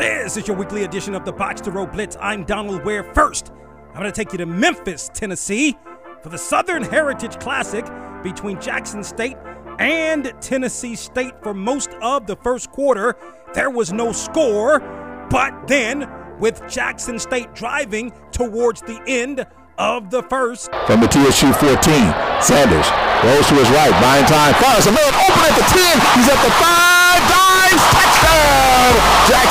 This is your weekly edition of the Box to Row Blitz. I'm Donal Ware. First, I'm going to take you to Memphis, Tennessee for the Southern Heritage Classic between Jackson State and Tennessee State for most of the first quarter. There was no score, but then with Jackson State driving towards the end of the first. From the TSU 14, Sanders rolls to his right, buying time, fires a man open at the 10. He's at the 5, dives, touchdown,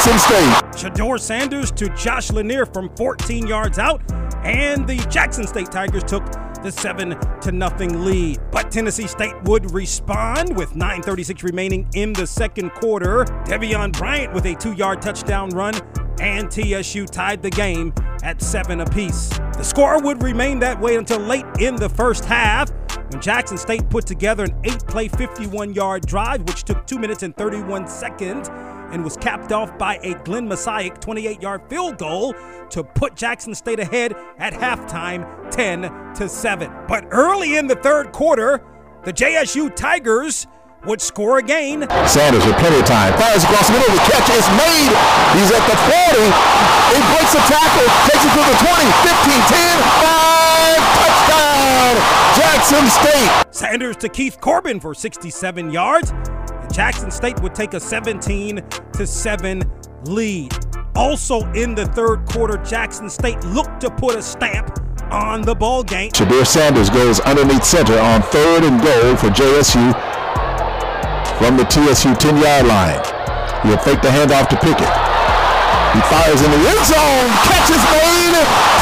Jackson State. Sanders to Josh Lanier from 14 yards out, and the Jackson State Tigers took the 7 to nothing lead. But Tennessee State would respond with 9:36 remaining in the second quarter. Devion Bryant with a 2-yard touchdown run and TSU tied the game at 7 apiece. The score would remain that way until late in the first half when Jackson State put together an 8-play 51-yard drive which took 2 minutes and 31 seconds and was capped off by a Glenn Messiah 28 yard field goal to put Jackson State ahead at halftime 10 to 7. But early in the third quarter, the JSU Tigers would score again. Sanders with plenty of time. Fires across the middle. The catch is made. He's at the 40. He breaks a tackle. Takes it to the 20, 15, 10, 5. Touchdown. Jackson State. Sanders to Keith Corbin for 67 yards. Jackson State would take a 17 to 7 lead. Also in the third quarter, Jackson State looked to put a stamp on the ball game. Shedeur Sanders goes underneath center on third and goal for JSU from the TSU 10 yard line. He'll fake the handoff to Pickett. He fires in the end zone. Catch is made.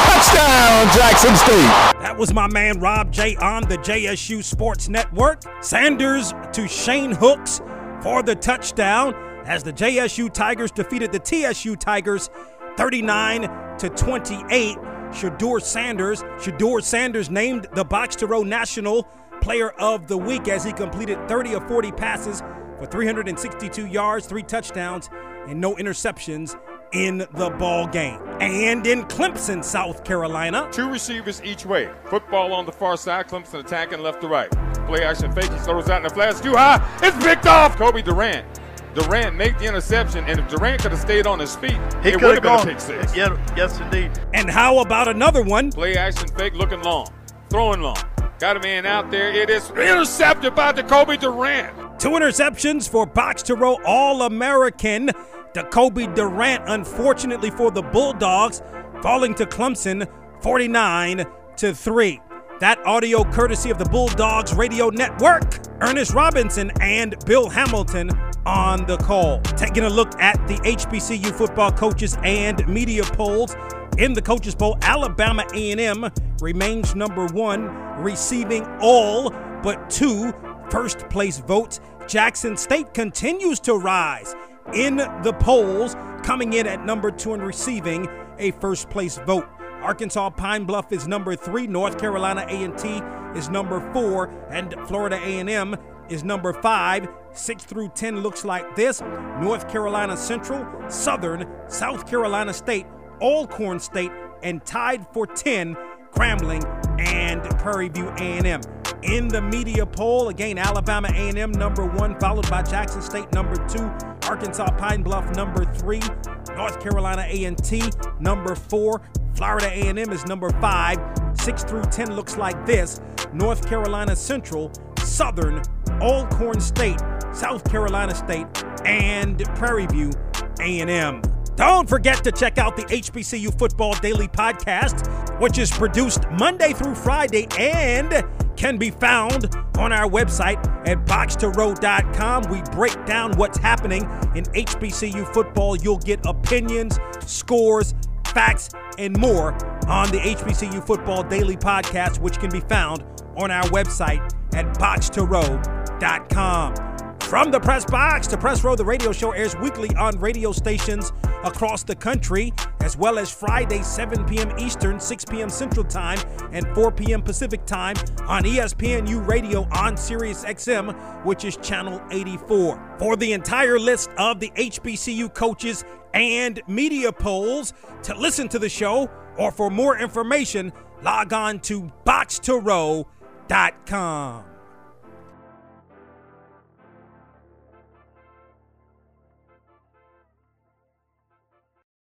Touchdown, Jackson State. That was my man Rob J on the JSU Sports Network. Sanders to Shane Hooks for the touchdown as the JSU Tigers defeated the TSU Tigers 39 to 28. Shedeur Sanders, Shedeur Sanders named the Box to Row National Player of the Week as he completed 30 of 40 passes for 362 yards, three touchdowns, and no interceptions in the ball game. And in Clemson, South Carolina, two receivers each way. Football on the far side, Clemson attacking left to right. Play action fake, he throws out in the flash too high. It's picked off. Kobe Durant. Durant make the interception, and if Durant could have stayed on his feet, he it would have gone. been a pick six. Yeah, yes, indeed. And how about another one? Play action fake, looking long, throwing long. Got a man out there. It is intercepted by Decobie Durant. Two interceptions for box to row All American. Decobie Durant, unfortunately for the Bulldogs, falling to Clemson 49 to 3. That audio courtesy of the Bulldogs Radio Network. Ernest Robinson and Bill Hamilton on the call. Taking a look at the HBCU football coaches and media polls. In the coaches poll, Alabama A&M remains number 1, receiving all but two first place votes. Jackson State continues to rise in the polls, coming in at number 2 and receiving a first place vote. Arkansas Pine Bluff is number 3, North Carolina A&T is number 4, and Florida A&M is number 5. 6 through 10 looks like this. North Carolina Central, Southern, South Carolina State, Alcorn State, and tied for 10, Grambling and Prairie View A&M. In the media poll, again, Alabama A&M number one, followed by Jackson State number two, Arkansas Pine Bluff number three, North Carolina A&T number four, Florida A&M is number five. Six through ten looks like this: North Carolina Central, Southern, Alcorn State, South Carolina State, and Prairie View A&M. Don't forget to check out the HBCU Football Daily Podcast, which is produced Monday through Friday and can be found on our website at boxtorow.com. We break down what's happening in HBCU football. You'll get opinions, scores, facts, and more on the HBCU Football Daily Podcast, which can be found on our website at boxtorow.com. From the press box to press row, the radio show airs weekly on radio stations across the country, as well as Friday, 7 p.m. Eastern, 6 p.m. Central Time, and 4 p.m. Pacific Time on ESPNU Radio on Sirius XM, which is channel 84. For the entire list of the HBCU coaches and media polls, to listen to the show, or for more information, log on to boxtorow.com.